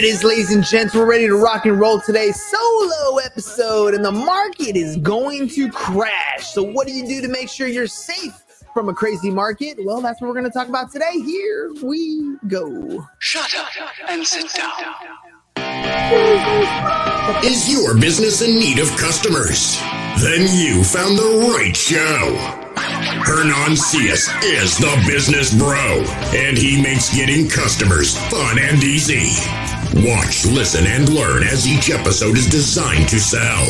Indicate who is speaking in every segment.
Speaker 1: it is, ladies and gents. We're ready to rock and roll today. Solo episode, and the market is going to crash. So, what do you do to make sure you're safe from a crazy market? Well, that's what we're going to talk about today. Here we go.
Speaker 2: Shut up and sit down.
Speaker 3: Is your business in need of customers? Then you found the right show. Hernan Cias is the business bro, and he makes getting customers fun and easy. Watch, listen, and learn as each episode is designed to sell.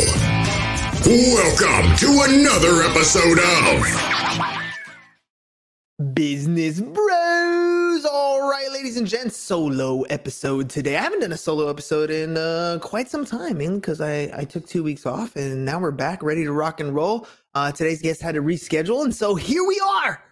Speaker 3: Welcome to another episode of
Speaker 1: Business Bros. All right, ladies and gents, solo episode today. I haven't done a solo episode in uh, quite some time, man, because I, I took two weeks off and now we're back ready to rock and roll. Uh, today's guest had to reschedule, and so here we are.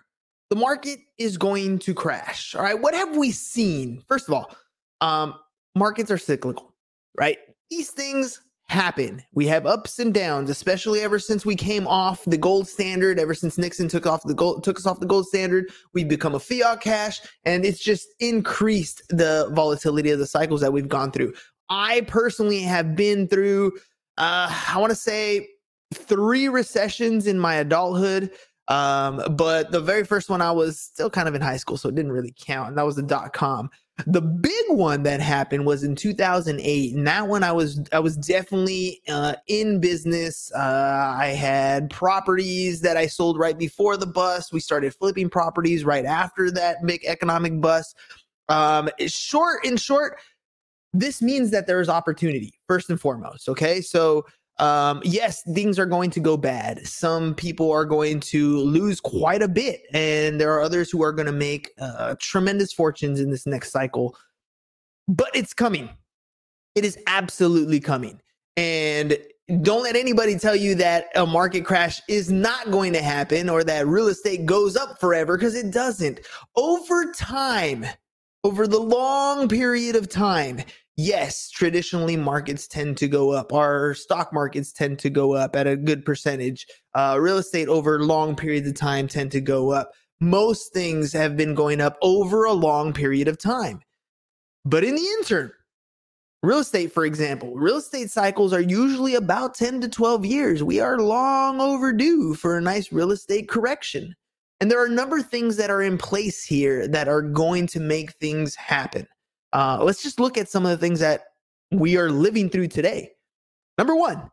Speaker 1: The market is going to crash. All right, what have we seen? First of all, um, markets are cyclical, right? These things happen. We have ups and downs, especially ever since we came off the gold standard. Ever since Nixon took off the gold, took us off the gold standard, we've become a fiat cash, and it's just increased the volatility of the cycles that we've gone through. I personally have been through, uh, I want to say three recessions in my adulthood. Um, but the very first one I was still kind of in high school, so it didn't really count. And that was the dot com. The big one that happened was in 2008, and that one I was I was definitely uh, in business. Uh, I had properties that I sold right before the bust. We started flipping properties right after that big economic bust. Um, short in short, this means that there is opportunity first and foremost. Okay, so um, yes, things are going to go bad. Some people are going to lose quite a bit, and there are others who are going to make uh, tremendous fortunes in this next cycle. But it's coming. It is absolutely coming. And don't let anybody tell you that a market crash is not going to happen or that real estate goes up forever because it doesn't. Over time, over the long period of time, yes, traditionally markets tend to go up. Our stock markets tend to go up at a good percentage. Uh, real estate over long periods of time tend to go up. Most things have been going up over a long period of time. But in the interim, real estate, for example, real estate cycles are usually about 10 to 12 years. We are long overdue for a nice real estate correction. And there are a number of things that are in place here that are going to make things happen. Uh, let's just look at some of the things that we are living through today. Number one,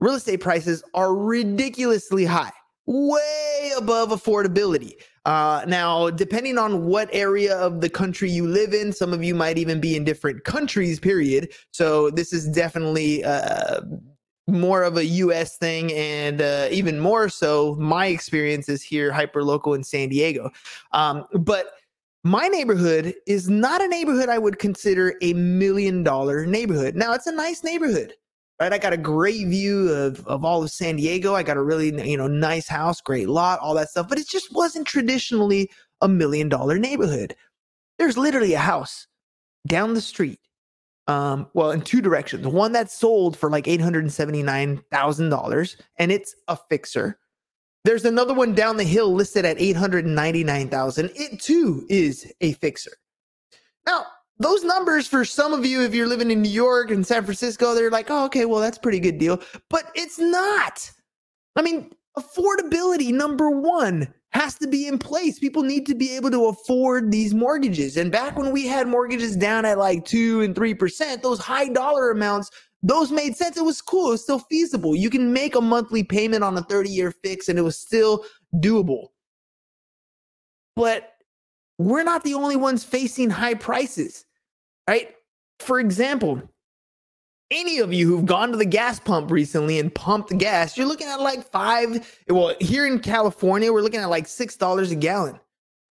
Speaker 1: real estate prices are ridiculously high, way above affordability. Uh, now, depending on what area of the country you live in, some of you might even be in different countries, period. So, this is definitely uh, more of a US thing. And uh, even more so, my experience is here, hyper local in San Diego. Um, but my neighborhood is not a neighborhood I would consider a million dollar neighborhood. Now, it's a nice neighborhood, right? I got a great view of, of all of San Diego. I got a really, you know, nice house, great lot, all that stuff, but it just wasn't traditionally a million dollar neighborhood. There's literally a house down the street. Um, well, in two directions. One that's sold for like $879,000 and it's a fixer there's another one down the hill listed at 899,000. It too is a fixer. Now, those numbers for some of you if you're living in New York and San Francisco, they're like, "Oh, okay, well, that's pretty good deal." But it's not. I mean, affordability number 1 has to be in place. People need to be able to afford these mortgages. And back when we had mortgages down at like 2 and 3%, those high dollar amounts those made sense. It was cool. It was still feasible. You can make a monthly payment on a 30 year fix and it was still doable. But we're not the only ones facing high prices, right? For example, any of you who've gone to the gas pump recently and pumped gas, you're looking at like five. Well, here in California, we're looking at like six dollars a gallon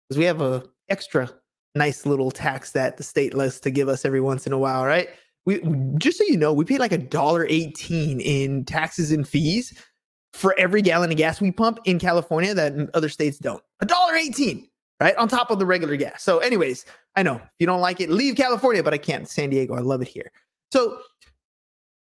Speaker 1: because we have a extra nice little tax that the state likes to give us every once in a while, right? We just so you know, we pay like a dollar eighteen in taxes and fees for every gallon of gas we pump in California that other states don't. A dollar eighteen, right? On top of the regular gas. So, anyways, I know if you don't like it, leave California, but I can't. San Diego, I love it here. So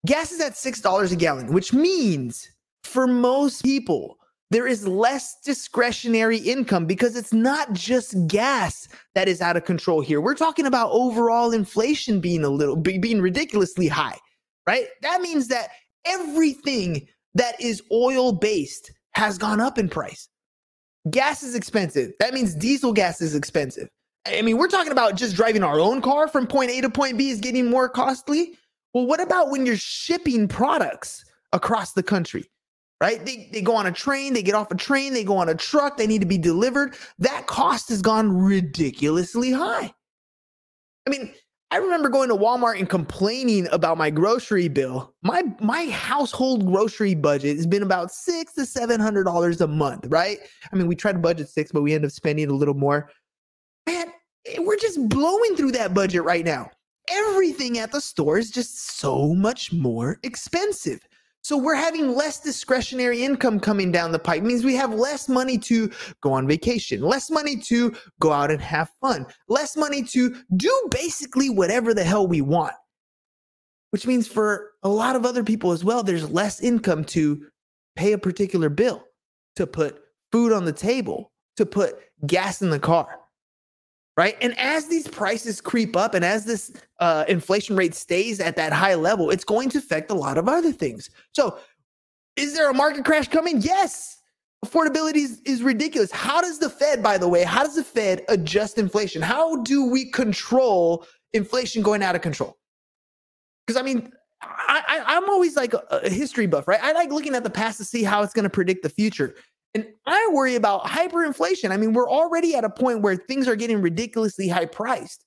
Speaker 1: gas is at six dollars a gallon, which means for most people, there is less discretionary income because it's not just gas that is out of control here. We're talking about overall inflation being a little being ridiculously high, right? That means that everything that is oil based has gone up in price. Gas is expensive. That means diesel gas is expensive. I mean, we're talking about just driving our own car from point A to point B is getting more costly. Well, what about when you're shipping products across the country? Right? They, they go on a train, they get off a train, they go on a truck, they need to be delivered. That cost has gone ridiculously high. I mean, I remember going to Walmart and complaining about my grocery bill. My my household grocery budget has been about six to seven hundred dollars a month, right? I mean, we try to budget six, but we end up spending a little more. Man, eh, we're just blowing through that budget right now. Everything at the store is just so much more expensive. So we're having less discretionary income coming down the pipe. It means we have less money to go on vacation, less money to go out and have fun, less money to do basically whatever the hell we want. Which means for a lot of other people as well, there's less income to pay a particular bill, to put food on the table, to put gas in the car right? And as these prices creep up and as this uh, inflation rate stays at that high level, it's going to affect a lot of other things. So, is there a market crash coming? Yes. Affordability is, is ridiculous. How does the Fed, by the way, how does the Fed adjust inflation? How do we control inflation going out of control? Because I mean, I, am always like a, a history buff, right? I like looking at the past to see how it's going to predict the future. And I worry about hyperinflation. I mean, we're already at a point where things are getting ridiculously high priced.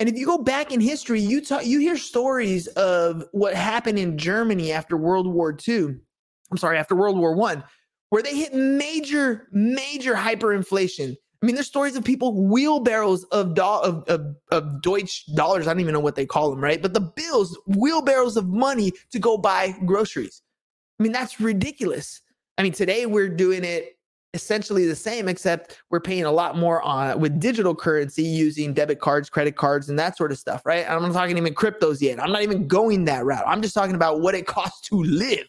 Speaker 1: And if you go back in history, you talk, you hear stories of what happened in Germany after World War II. I'm sorry, after World War One, where they hit major, major hyperinflation. I mean, there's stories of people wheelbarrows of, do- of, of, of Deutsch dollars. I don't even know what they call them, right? But the bills, wheelbarrows of money to go buy groceries. I mean, that's ridiculous. I mean, today we're doing it essentially the same, except we're paying a lot more on with digital currency using debit cards, credit cards, and that sort of stuff, right? I'm not talking even cryptos yet. I'm not even going that route. I'm just talking about what it costs to live,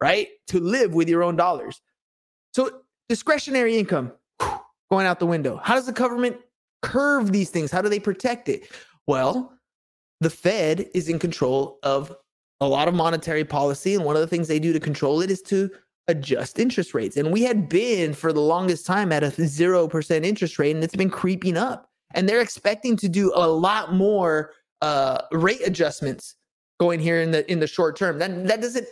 Speaker 1: right? To live with your own dollars. So discretionary income going out the window. How does the government curve these things? How do they protect it? Well, the Fed is in control of a lot of monetary policy. And one of the things they do to control it is to adjust interest rates. And we had been for the longest time at a 0% interest rate and it's been creeping up. And they're expecting to do a lot more uh, rate adjustments going here in the in the short term. That that doesn't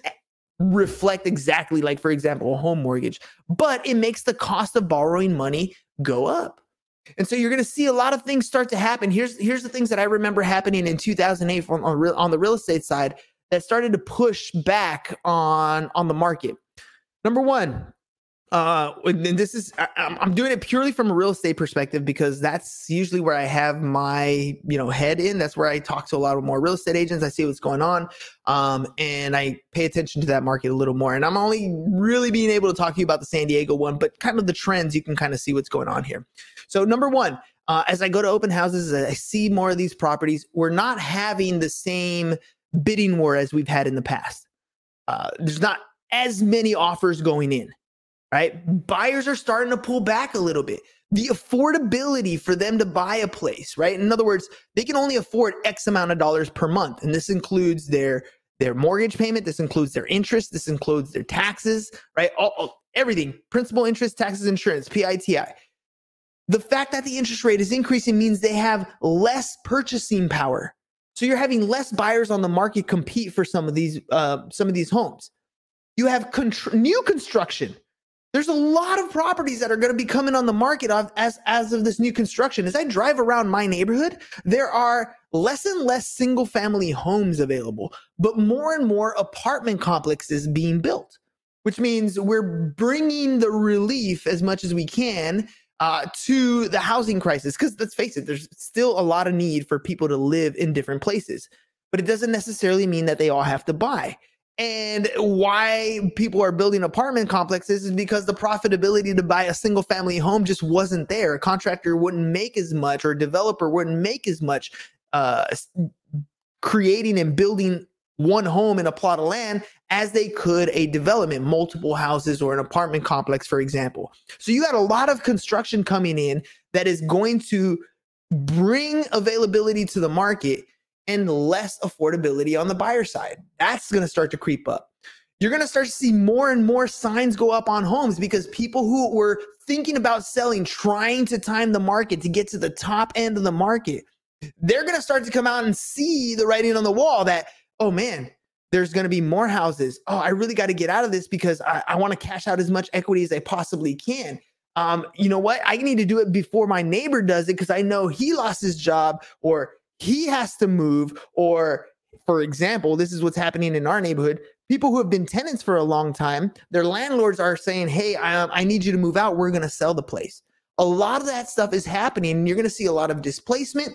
Speaker 1: reflect exactly like for example a home mortgage, but it makes the cost of borrowing money go up. And so you're going to see a lot of things start to happen. Here's here's the things that I remember happening in 2008 on on, real, on the real estate side that started to push back on on the market. Number one, uh, and this is I, I'm doing it purely from a real estate perspective because that's usually where I have my you know head in. That's where I talk to a lot of more real estate agents. I see what's going on, um, and I pay attention to that market a little more. And I'm only really being able to talk to you about the San Diego one, but kind of the trends you can kind of see what's going on here. So number one, uh, as I go to open houses, I see more of these properties. We're not having the same bidding war as we've had in the past. Uh, there's not as many offers going in, right? Buyers are starting to pull back a little bit. The affordability for them to buy a place, right? In other words, they can only afford X amount of dollars per month. And this includes their their mortgage payment, this includes their interest, this includes their taxes, right? All, all, everything, principal, interest, taxes, insurance, PITI. The fact that the interest rate is increasing means they have less purchasing power. So you're having less buyers on the market compete for some of these uh, some of these homes. You have contr- new construction. There's a lot of properties that are going to be coming on the market of, as as of this new construction. As I drive around my neighborhood, there are less and less single family homes available, but more and more apartment complexes being built, which means we're bringing the relief as much as we can uh, to the housing crisis. Because let's face it, there's still a lot of need for people to live in different places, but it doesn't necessarily mean that they all have to buy. And why people are building apartment complexes is because the profitability to buy a single family home just wasn't there. A contractor wouldn't make as much, or a developer wouldn't make as much uh, creating and building one home in a plot of land as they could a development, multiple houses or an apartment complex, for example. So you got a lot of construction coming in that is going to bring availability to the market and less affordability on the buyer side. That's going to start to creep up. You're going to start to see more and more signs go up on homes because people who were thinking about selling, trying to time the market to get to the top end of the market, they're going to start to come out and see the writing on the wall that, oh man, there's going to be more houses. Oh, I really got to get out of this because I, I want to cash out as much equity as I possibly can. Um, you know what? I need to do it before my neighbor does it because I know he lost his job or he has to move. Or, for example, this is what's happening in our neighborhood. People who have been tenants for a long time, their landlords are saying, Hey, I, I need you to move out. We're going to sell the place. A lot of that stuff is happening, you're going to see a lot of displacement.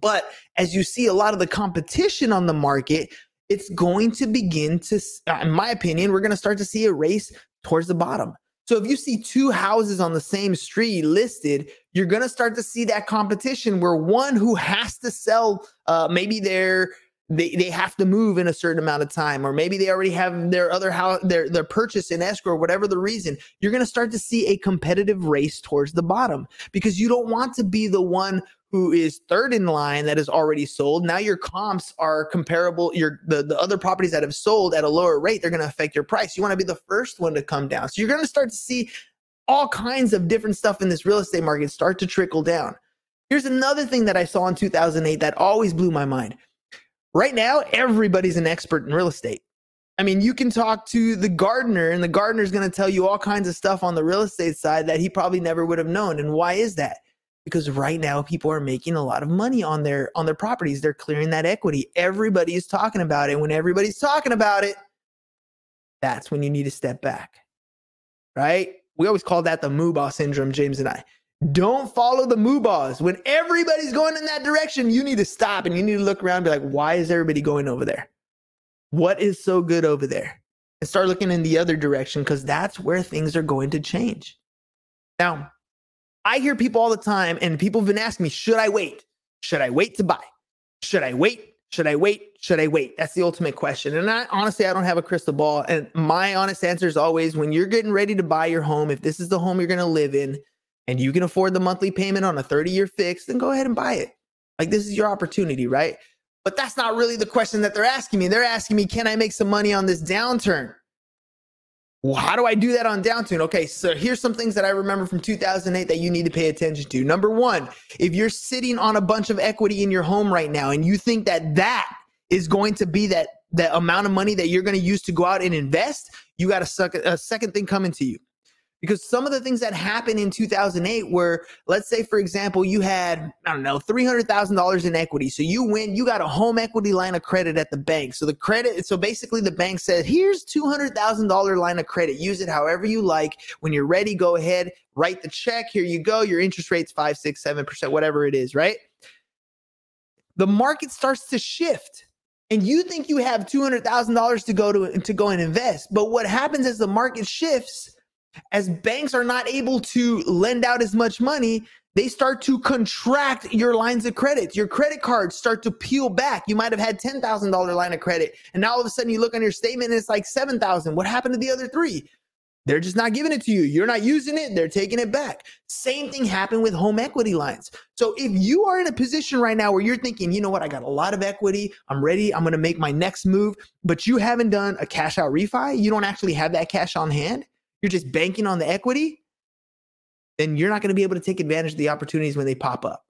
Speaker 1: But as you see a lot of the competition on the market, it's going to begin to, uh, in my opinion, we're going to start to see a race towards the bottom. So if you see two houses on the same street listed, you're going to start to see that competition where one who has to sell, uh, maybe they're they, they have to move in a certain amount of time, or maybe they already have their other house, their their purchase in escrow, whatever the reason. You're going to start to see a competitive race towards the bottom because you don't want to be the one who is third in line that is already sold. Now your comps are comparable. Your the, the other properties that have sold at a lower rate, they're going to affect your price. You want to be the first one to come down. So you're going to start to see all kinds of different stuff in this real estate market start to trickle down. Here's another thing that I saw in 2008 that always blew my mind. Right now, everybody's an expert in real estate. I mean, you can talk to the gardener, and the gardener is going to tell you all kinds of stuff on the real estate side that he probably never would have known. And why is that? Because right now people are making a lot of money on their on their properties. They're clearing that equity. Everybody is talking about it. When everybody's talking about it that's when you need to step back right? We always call that the moolah syndrome james and i. Don't follow the moobahs when everybody's going in that direction you need to stop and you need to look around and be like why is everybody going over there? What is so good over there? And start looking in the other direction because that's where things are going to change. Now I hear people all the time, and people have been asking me, should I wait? Should I wait to buy? Should I wait? Should I wait? Should I wait? That's the ultimate question. And I honestly, I don't have a crystal ball. And my honest answer is always when you're getting ready to buy your home, if this is the home you're going to live in and you can afford the monthly payment on a 30 year fix, then go ahead and buy it. Like this is your opportunity, right? But that's not really the question that they're asking me. They're asking me, can I make some money on this downturn? Well, how do I do that on downturn? Okay, so here's some things that I remember from 2008 that you need to pay attention to. Number one, if you're sitting on a bunch of equity in your home right now and you think that that is going to be that that amount of money that you're going to use to go out and invest, you got a, a second thing coming to you because some of the things that happened in 2008 were let's say for example you had i don't know $300000 in equity. So you win you got a home equity line of credit at the bank. So the credit so basically the bank said here's $200000 line of credit. Use it however you like. When you're ready go ahead write the check. Here you go. Your interest rate's 5 6 7% whatever it is right? The market starts to shift. And you think you have $200,000 to go to to go and invest. But what happens as the market shifts as banks are not able to lend out as much money, they start to contract your lines of credit. Your credit cards start to peel back. You might have had $10,000 line of credit. And now all of a sudden you look on your statement and it's like 7,000. What happened to the other three? They're just not giving it to you. You're not using it. They're taking it back. Same thing happened with home equity lines. So if you are in a position right now where you're thinking, you know what, I got a lot of equity. I'm ready. I'm going to make my next move, but you haven't done a cash out refi. You don't actually have that cash on hand you're just banking on the equity, then you're not going to be able to take advantage of the opportunities when they pop up.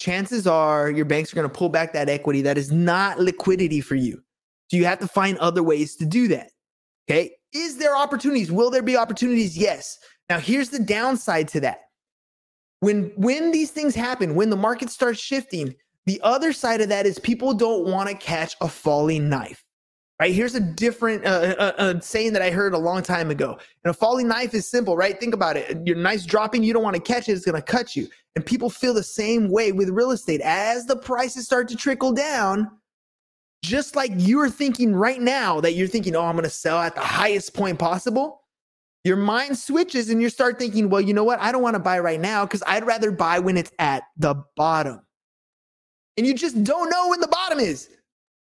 Speaker 1: Chances are your banks are going to pull back that equity that is not liquidity for you. So you have to find other ways to do that. Okay. Is there opportunities? Will there be opportunities? Yes. Now here's the downside to that. When when these things happen, when the market starts shifting, the other side of that is people don't want to catch a falling knife. Right here's a different uh, uh, uh, saying that I heard a long time ago. And a falling knife is simple, right? Think about it. Your knife's dropping, you don't want to catch it, it's going to cut you. And people feel the same way with real estate. As the prices start to trickle down, just like you're thinking right now that you're thinking, oh, I'm going to sell at the highest point possible. Your mind switches and you start thinking, well, you know what? I don't want to buy right now because I'd rather buy when it's at the bottom. And you just don't know when the bottom is.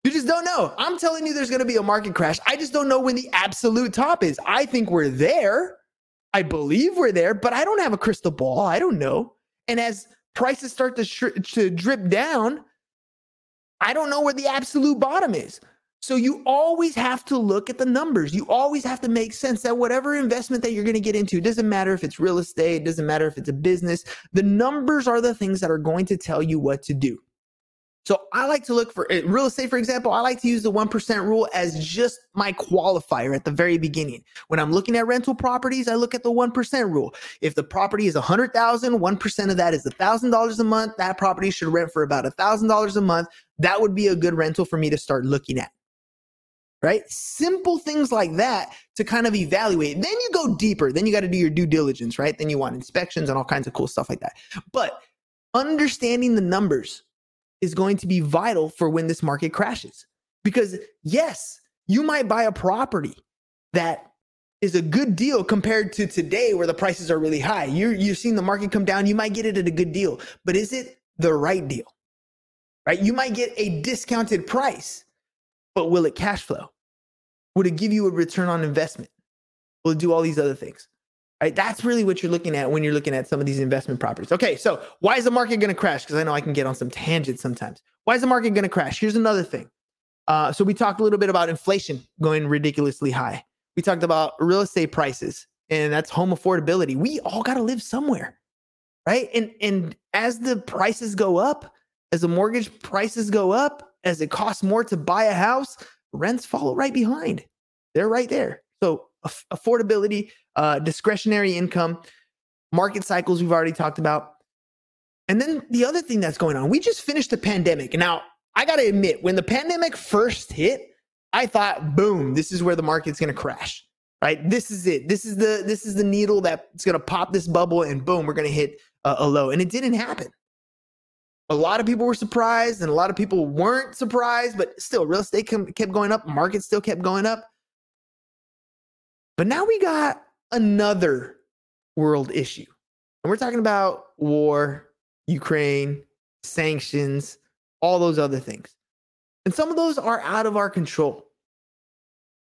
Speaker 1: You just don't know. I'm telling you, there's going to be a market crash. I just don't know when the absolute top is. I think we're there. I believe we're there, but I don't have a crystal ball. I don't know. And as prices start to, sh- to drip down, I don't know where the absolute bottom is. So you always have to look at the numbers. You always have to make sense that whatever investment that you're going to get into, doesn't matter if it's real estate, it doesn't matter if it's a business, the numbers are the things that are going to tell you what to do. So I like to look for eh, real estate, for example. I like to use the 1% rule as just my qualifier at the very beginning. When I'm looking at rental properties, I look at the 1% rule. If the property is 100,000, 1% of that is $1,000 a month. That property should rent for about $1,000 a month. That would be a good rental for me to start looking at right? Simple things like that to kind of evaluate. Then you go deeper. Then you got to do your due diligence, right? Then you want inspections and all kinds of cool stuff like that. But understanding the numbers is going to be vital for when this market crashes. Because yes, you might buy a property that is a good deal compared to today where the prices are really high. You're you're seeing the market come down, you might get it at a good deal. But is it the right deal? Right? You might get a discounted price but will it cash flow? Would it give you a return on investment? Will it do all these other things? Right? That's really what you're looking at when you're looking at some of these investment properties. Okay, so why is the market going to crash? Because I know I can get on some tangents sometimes. Why is the market going to crash? Here's another thing. Uh, so we talked a little bit about inflation going ridiculously high. We talked about real estate prices, and that's home affordability. We all got to live somewhere, right? And and as the prices go up, as the mortgage prices go up, as it costs more to buy a house, rents follow right behind. They're right there. So affordability, uh, discretionary income, market cycles we've already talked about. And then the other thing that's going on, we just finished the pandemic. Now, I got to admit, when the pandemic first hit, I thought, boom, this is where the market's going to crash. Right? This is it. This is the this is the needle that's going to pop this bubble and boom, we're going to hit a, a low. And it didn't happen a lot of people were surprised and a lot of people weren't surprised, but still, real estate kept going up, market still kept going up. But now we got another world issue. And we're talking about war, Ukraine, sanctions, all those other things. And some of those are out of our control.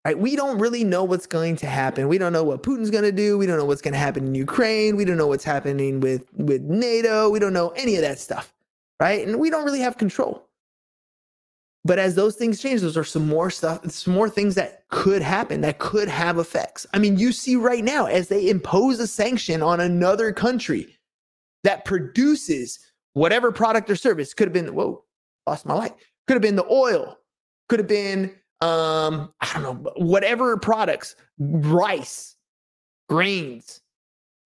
Speaker 1: Right? We don't really know what's going to happen. We don't know what Putin's going to do. We don't know what's going to happen in Ukraine. We don't know what's happening with with NATO. We don't know any of that stuff right? And we don't really have control. But as those things change, those are some more stuff, some more things that could happen, that could have effects. I mean, you see right now as they impose a sanction on another country that produces whatever product or service, could have been, whoa, lost my light, could have been the oil, could have been, um, I don't know, whatever products, rice, grains,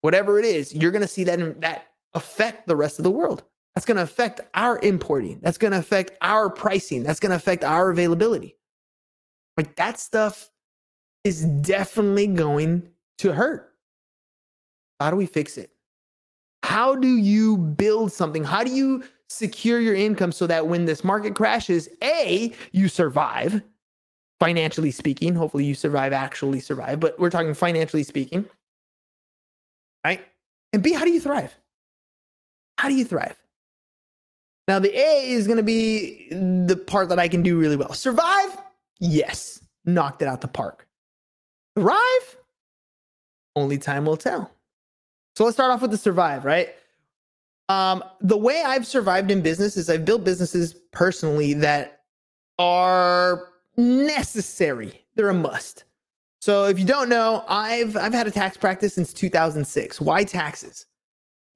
Speaker 1: whatever it is, you're going to see that that affect the rest of the world. That's going to affect our importing. That's going to affect our pricing. That's going to affect our availability. Like that stuff is definitely going to hurt. How do we fix it? How do you build something? How do you secure your income so that when this market crashes, A, you survive, financially speaking. Hopefully, you survive, actually survive, but we're talking financially speaking, right? And B, how do you thrive? How do you thrive? Now, the A is going to be the part that I can do really well. Survive? Yes. Knocked it out the park. Thrive? Only time will tell. So let's start off with the survive, right? Um, the way I've survived in business is I've built businesses personally that are necessary. They're a must. So if you don't know, I've I've had a tax practice since 2006. Why taxes?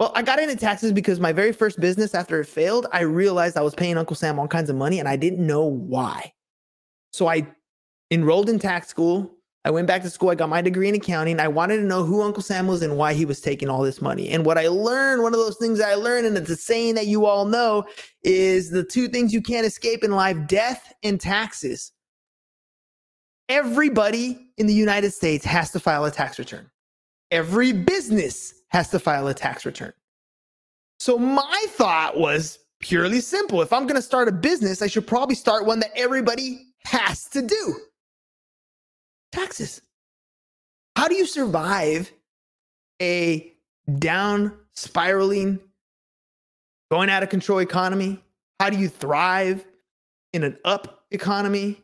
Speaker 1: Well, I got into taxes because my very first business after it failed, I realized I was paying Uncle Sam all kinds of money and I didn't know why. So I enrolled in tax school. I went back to school. I got my degree in accounting. I wanted to know who Uncle Sam was and why he was taking all this money. And what I learned, one of those things I learned, and it's a saying that you all know, is the two things you can't escape in life death and taxes. Everybody in the United States has to file a tax return. Every business has to file a tax return. So my thought was purely simple. If I'm going to start a business, I should probably start one that everybody has to do taxes. How do you survive a down spiraling, going out of control economy? How do you thrive in an up economy,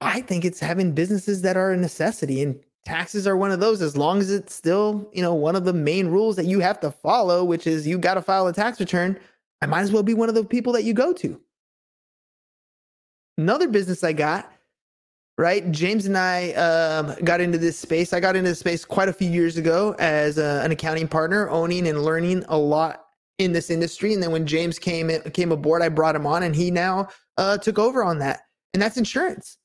Speaker 1: I think it's having businesses that are a necessity and taxes are one of those as long as it's still, you know, one of the main rules that you have to follow, which is you got to file a tax return. I might as well be one of the people that you go to. Another business I got, right? James and I um, got into this space. I got into this space quite a few years ago as a, an accounting partner, owning and learning a lot in this industry. And then when James came came aboard, I brought him on, and he now uh, took over on that. And that's insurance.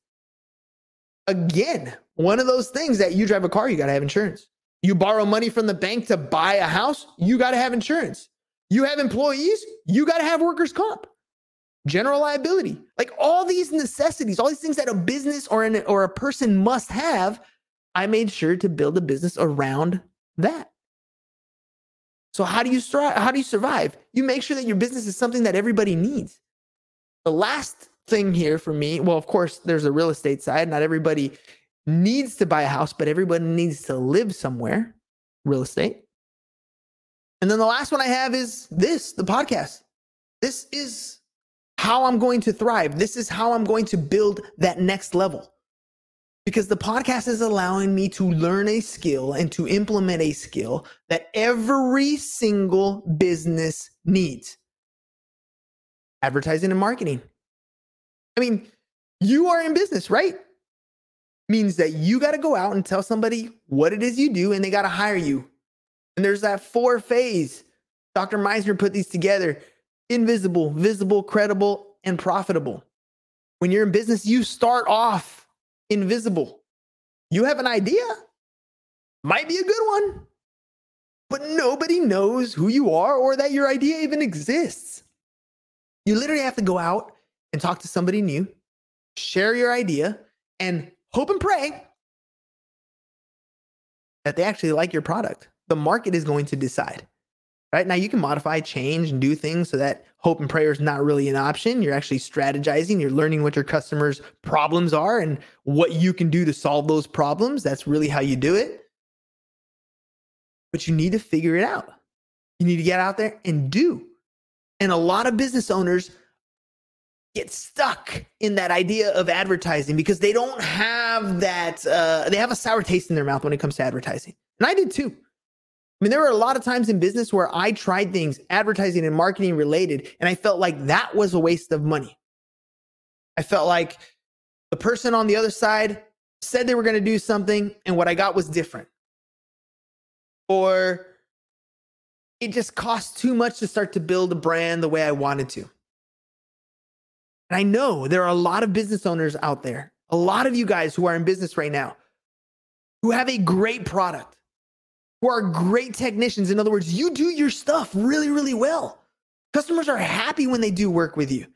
Speaker 1: Again, one of those things that you drive a car, you got to have insurance. You borrow money from the bank to buy a house, you got to have insurance. You have employees, you got to have workers' comp general liability, like all these necessities, all these things that a business or an or a person must have. I made sure to build a business around that. So how do you strive? How do you survive? You make sure that your business is something that everybody needs. The last thing here for me, well, of course, there's a real estate side. Not everybody needs to buy a house, but everybody needs to live somewhere. Real estate. And then the last one I have is this, the podcast. This is how I'm going to thrive. This is how I'm going to build that next level. Because the podcast is allowing me to learn a skill and to implement a skill that every single business needs advertising and marketing. I mean, you are in business, right? Means that you got to go out and tell somebody what it is you do and they got to hire you. And there's that four phase. Dr. Misner put these together invisible, visible, credible, and profitable. When you're in business, you start off invisible. You have an idea, might be a good one, but nobody knows who you are or that your idea even exists. You literally have to go out and talk to somebody new, share your idea, and hope and pray that they actually like your product. The market is going to decide right? Now you can modify, change, and do things so that hope and prayer is not really an option. You're actually strategizing, you're learning what your customers' problems are and what you can do to solve those problems. That's really how you do it. But you need to figure it out. You need to get out there and do. And a lot of business owners get stuck in that idea of advertising because they don't have that, uh, they have a sour taste in their mouth when it comes to advertising. And I did too. I mean, there were a lot of times in business where I tried things advertising and marketing related, and I felt like that was a waste of money. I felt like the person on the other side said they were going to do something, and what I got was different. Or it just cost too much to start to build a brand the way I wanted to. And I know there are a lot of business owners out there, a lot of you guys who are in business right now, who have a great product who are great technicians. In other words, you do your stuff really, really well. Customers are happy when they do work with you.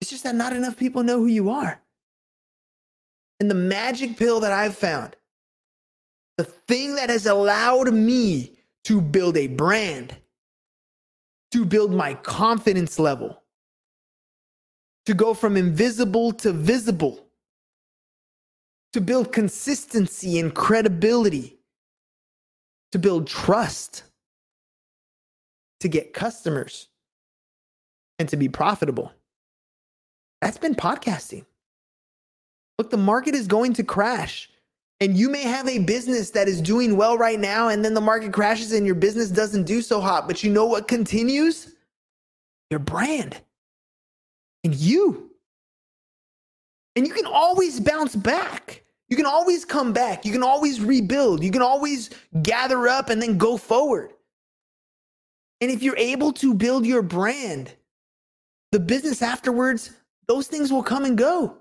Speaker 1: It's just that not enough people know who you are. And the magic pill that I've found, the thing that has allowed me to build a brand, to build my confidence level, to go from invisible to visible, to build consistency and credibility to build trust, to get customers, and to be profitable. That's been podcasting. Look, the market is going to crash. And you may have a business that is doing well right now, and then the market crashes and your business doesn't do so hot. But you know what continues? Your brand and you. And you can always bounce back. You can always come back. You can always rebuild. You can always gather up and then go forward. And if you're able to build your brand, the business afterwards, those things will come and go.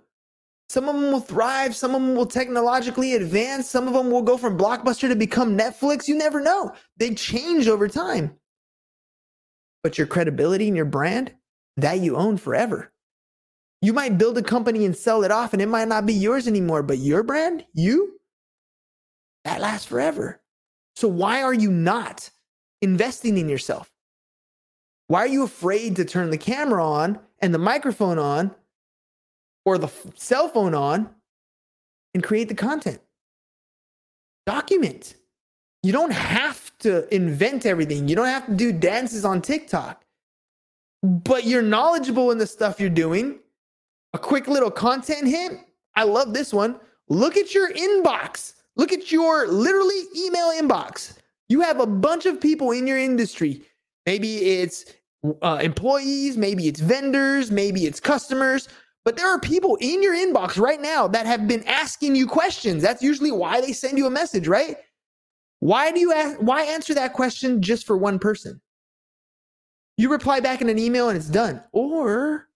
Speaker 1: Some of them will thrive. Some of them will technologically advance. Some of them will go from Blockbuster to become Netflix. You never know. They change over time. But your credibility and your brand, that you own forever. You might build a company and sell it off, and it might not be yours anymore, but your brand, you, that lasts forever. So, why are you not investing in yourself? Why are you afraid to turn the camera on and the microphone on or the cell phone on and create the content? Document. You don't have to invent everything. You don't have to do dances on TikTok, but you're knowledgeable in the stuff you're doing A quick little content hint. I love this one. Look at your inbox. Look at your literally email inbox. You have a bunch of people in your industry. Maybe it's uh, employees, maybe it's vendors, maybe it's customers, but there are people in your inbox right now that have been asking you questions. That's usually why they send you a message, right? Why do you ask, why answer that question just for one person? You reply back in an email and it's done. Or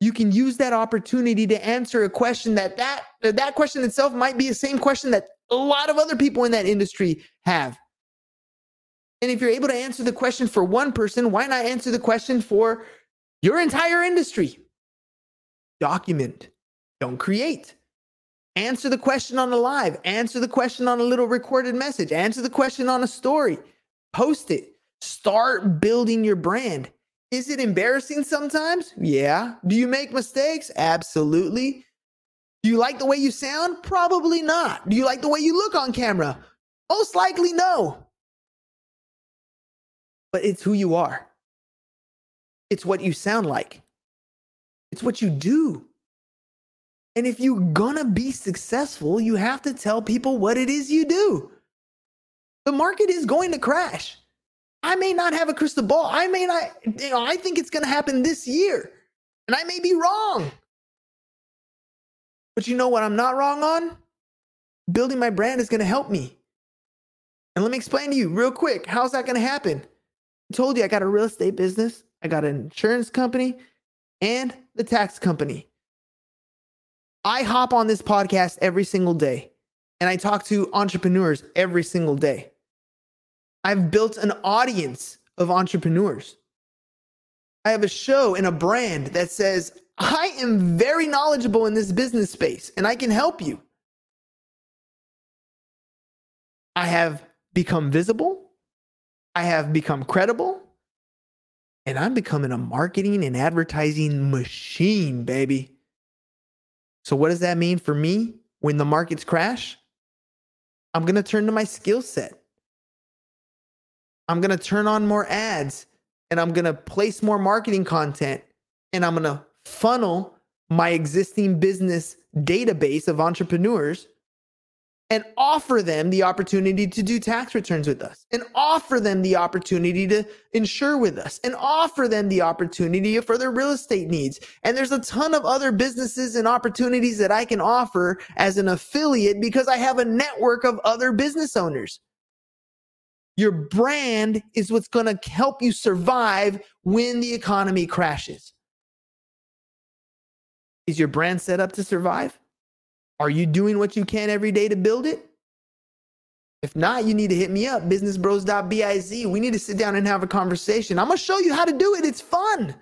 Speaker 1: you can use that opportunity to answer a question that that that question itself might be the same question that a lot of other people in that industry have. And if you're able to answer the question for one person, why not answer the question for your entire industry? Document, don't create. Answer the question on a live, answer the question on a little recorded message, answer the question on a story, post it. Start building your brand. Is it embarrassing sometimes? Yeah. Do you make mistakes? Absolutely. Do you like the way you sound? Probably not. Do you like the way you look on camera? Most likely no. But it's who you are. It's what you sound like. It's what you do. And if you're gonna be successful, you have to tell people what it is you do. The market is going to crash. I may not have a crystal ball. I may not, you know, I think it's going to happen this year. And I may be wrong. But you know what I'm not wrong on? Building my brand is going to help me. And let me explain to you real quick how's that going to happen? I told you I got a real estate business, I got an insurance company, and the tax company. I hop on this podcast every single day and I talk to entrepreneurs every single day. I've built an audience of entrepreneurs. I have a show and a brand that says, I am very knowledgeable in this business space and I can help you. I have become visible. I have become credible. And I'm becoming a marketing and advertising machine, baby. So, what does that mean for me when the markets crash? I'm going to turn to my skill set. I'm going to turn on more ads and I'm going to place more marketing content and I'm going to funnel my existing business database of entrepreneurs and offer them the opportunity to do tax returns with us and offer them the opportunity to insure with us and offer them the opportunity for their real estate needs. And there's a ton of other businesses and opportunities that I can offer as an affiliate because I have a network of other business owners. Your brand is what's going to help you survive when the economy crashes. Is your brand set up to survive? Are you doing what you can every day to build it? If not, you need to hit me up, businessbros.biz. We need to sit down and have a conversation. I'm going to show you how to do it. It's fun.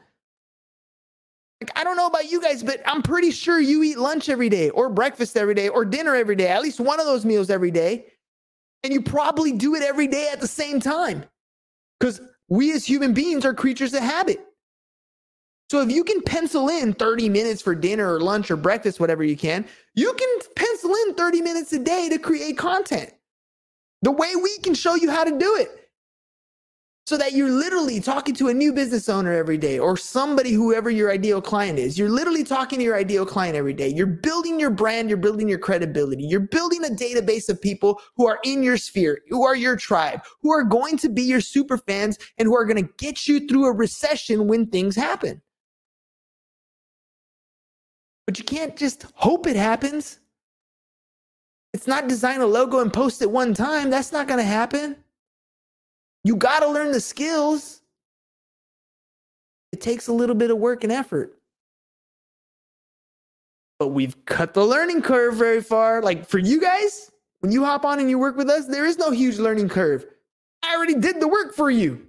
Speaker 1: Like, I don't know about you guys, but I'm pretty sure you eat lunch every day, or breakfast every day, or dinner every day, at least one of those meals every day. And you probably do it every day at the same time because we as human beings are creatures of habit. So if you can pencil in 30 minutes for dinner or lunch or breakfast, whatever you can, you can pencil in 30 minutes a day to create content. The way we can show you how to do it so that you're literally talking to a new business owner every day or somebody whoever your ideal client is. You're literally talking to your ideal client every day. You're building your brand. You're building your credibility. You're building a database of people who are in your sphere who are your tribe who are going to be your super fans and who are going to get you through a recession when things happen. But you can't just hope it happens. It's not design a logo and post it one time. That's not going to happen you got to learn the skills. It takes a little bit of work and effort. But we've cut the learning curve very far. Like for you guys, when you hop on and you work with us, there is no huge learning curve. I already did the work for you.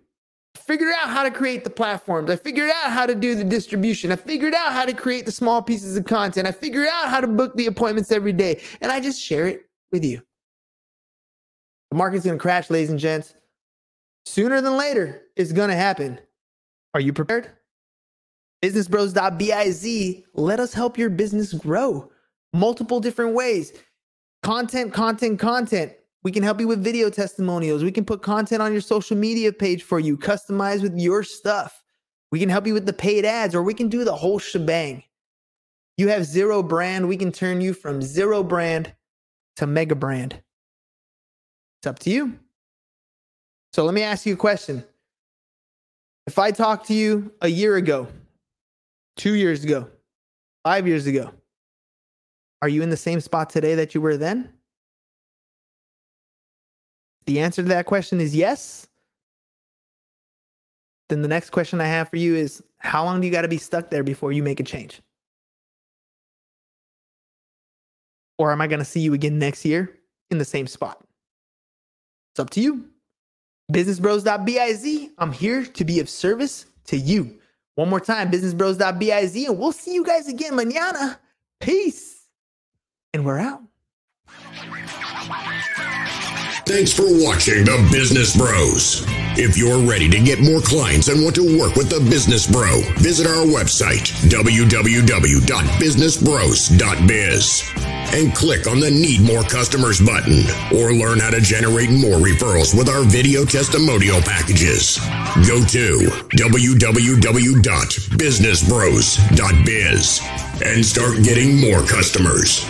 Speaker 1: I figured out how to create the platforms. I figured out how to do the distribution. I figured out how to create the small pieces of content. I figured out how to book the appointments every day. And I just share it with you. The market's going to crash, ladies and gents. Sooner than later, it's going to happen. Are you prepared? Businessbros.biz, let us help your business grow multiple different ways. Content, content, content. We can help you with video testimonials. We can put content on your social media page for you, customized with your stuff. We can help you with the paid ads, or we can do the whole shebang. You have zero brand. We can turn you from zero brand to mega brand. It's up to you. So let me ask you a question. If I talked to you a year ago, two years ago, five years ago, are you in the same spot today that you were then? The answer to that question is yes. Then the next question I have for you is how long do you got to be stuck there before you make a change? Or am I going to see you again next year in the same spot? It's up to you. Businessbros.biz. I'm here to be of service to you. One more time, businessbros.biz, and we'll see you guys again manana. Peace. And we're out.
Speaker 3: Thanks for watching The Business Bros. If you're ready to get more clients and want to work with The Business Bro, visit our website, www.businessbros.biz, and click on the Need More Customers button, or learn how to generate more referrals with our video testimonial packages. Go to www.businessbros.biz and start getting more customers.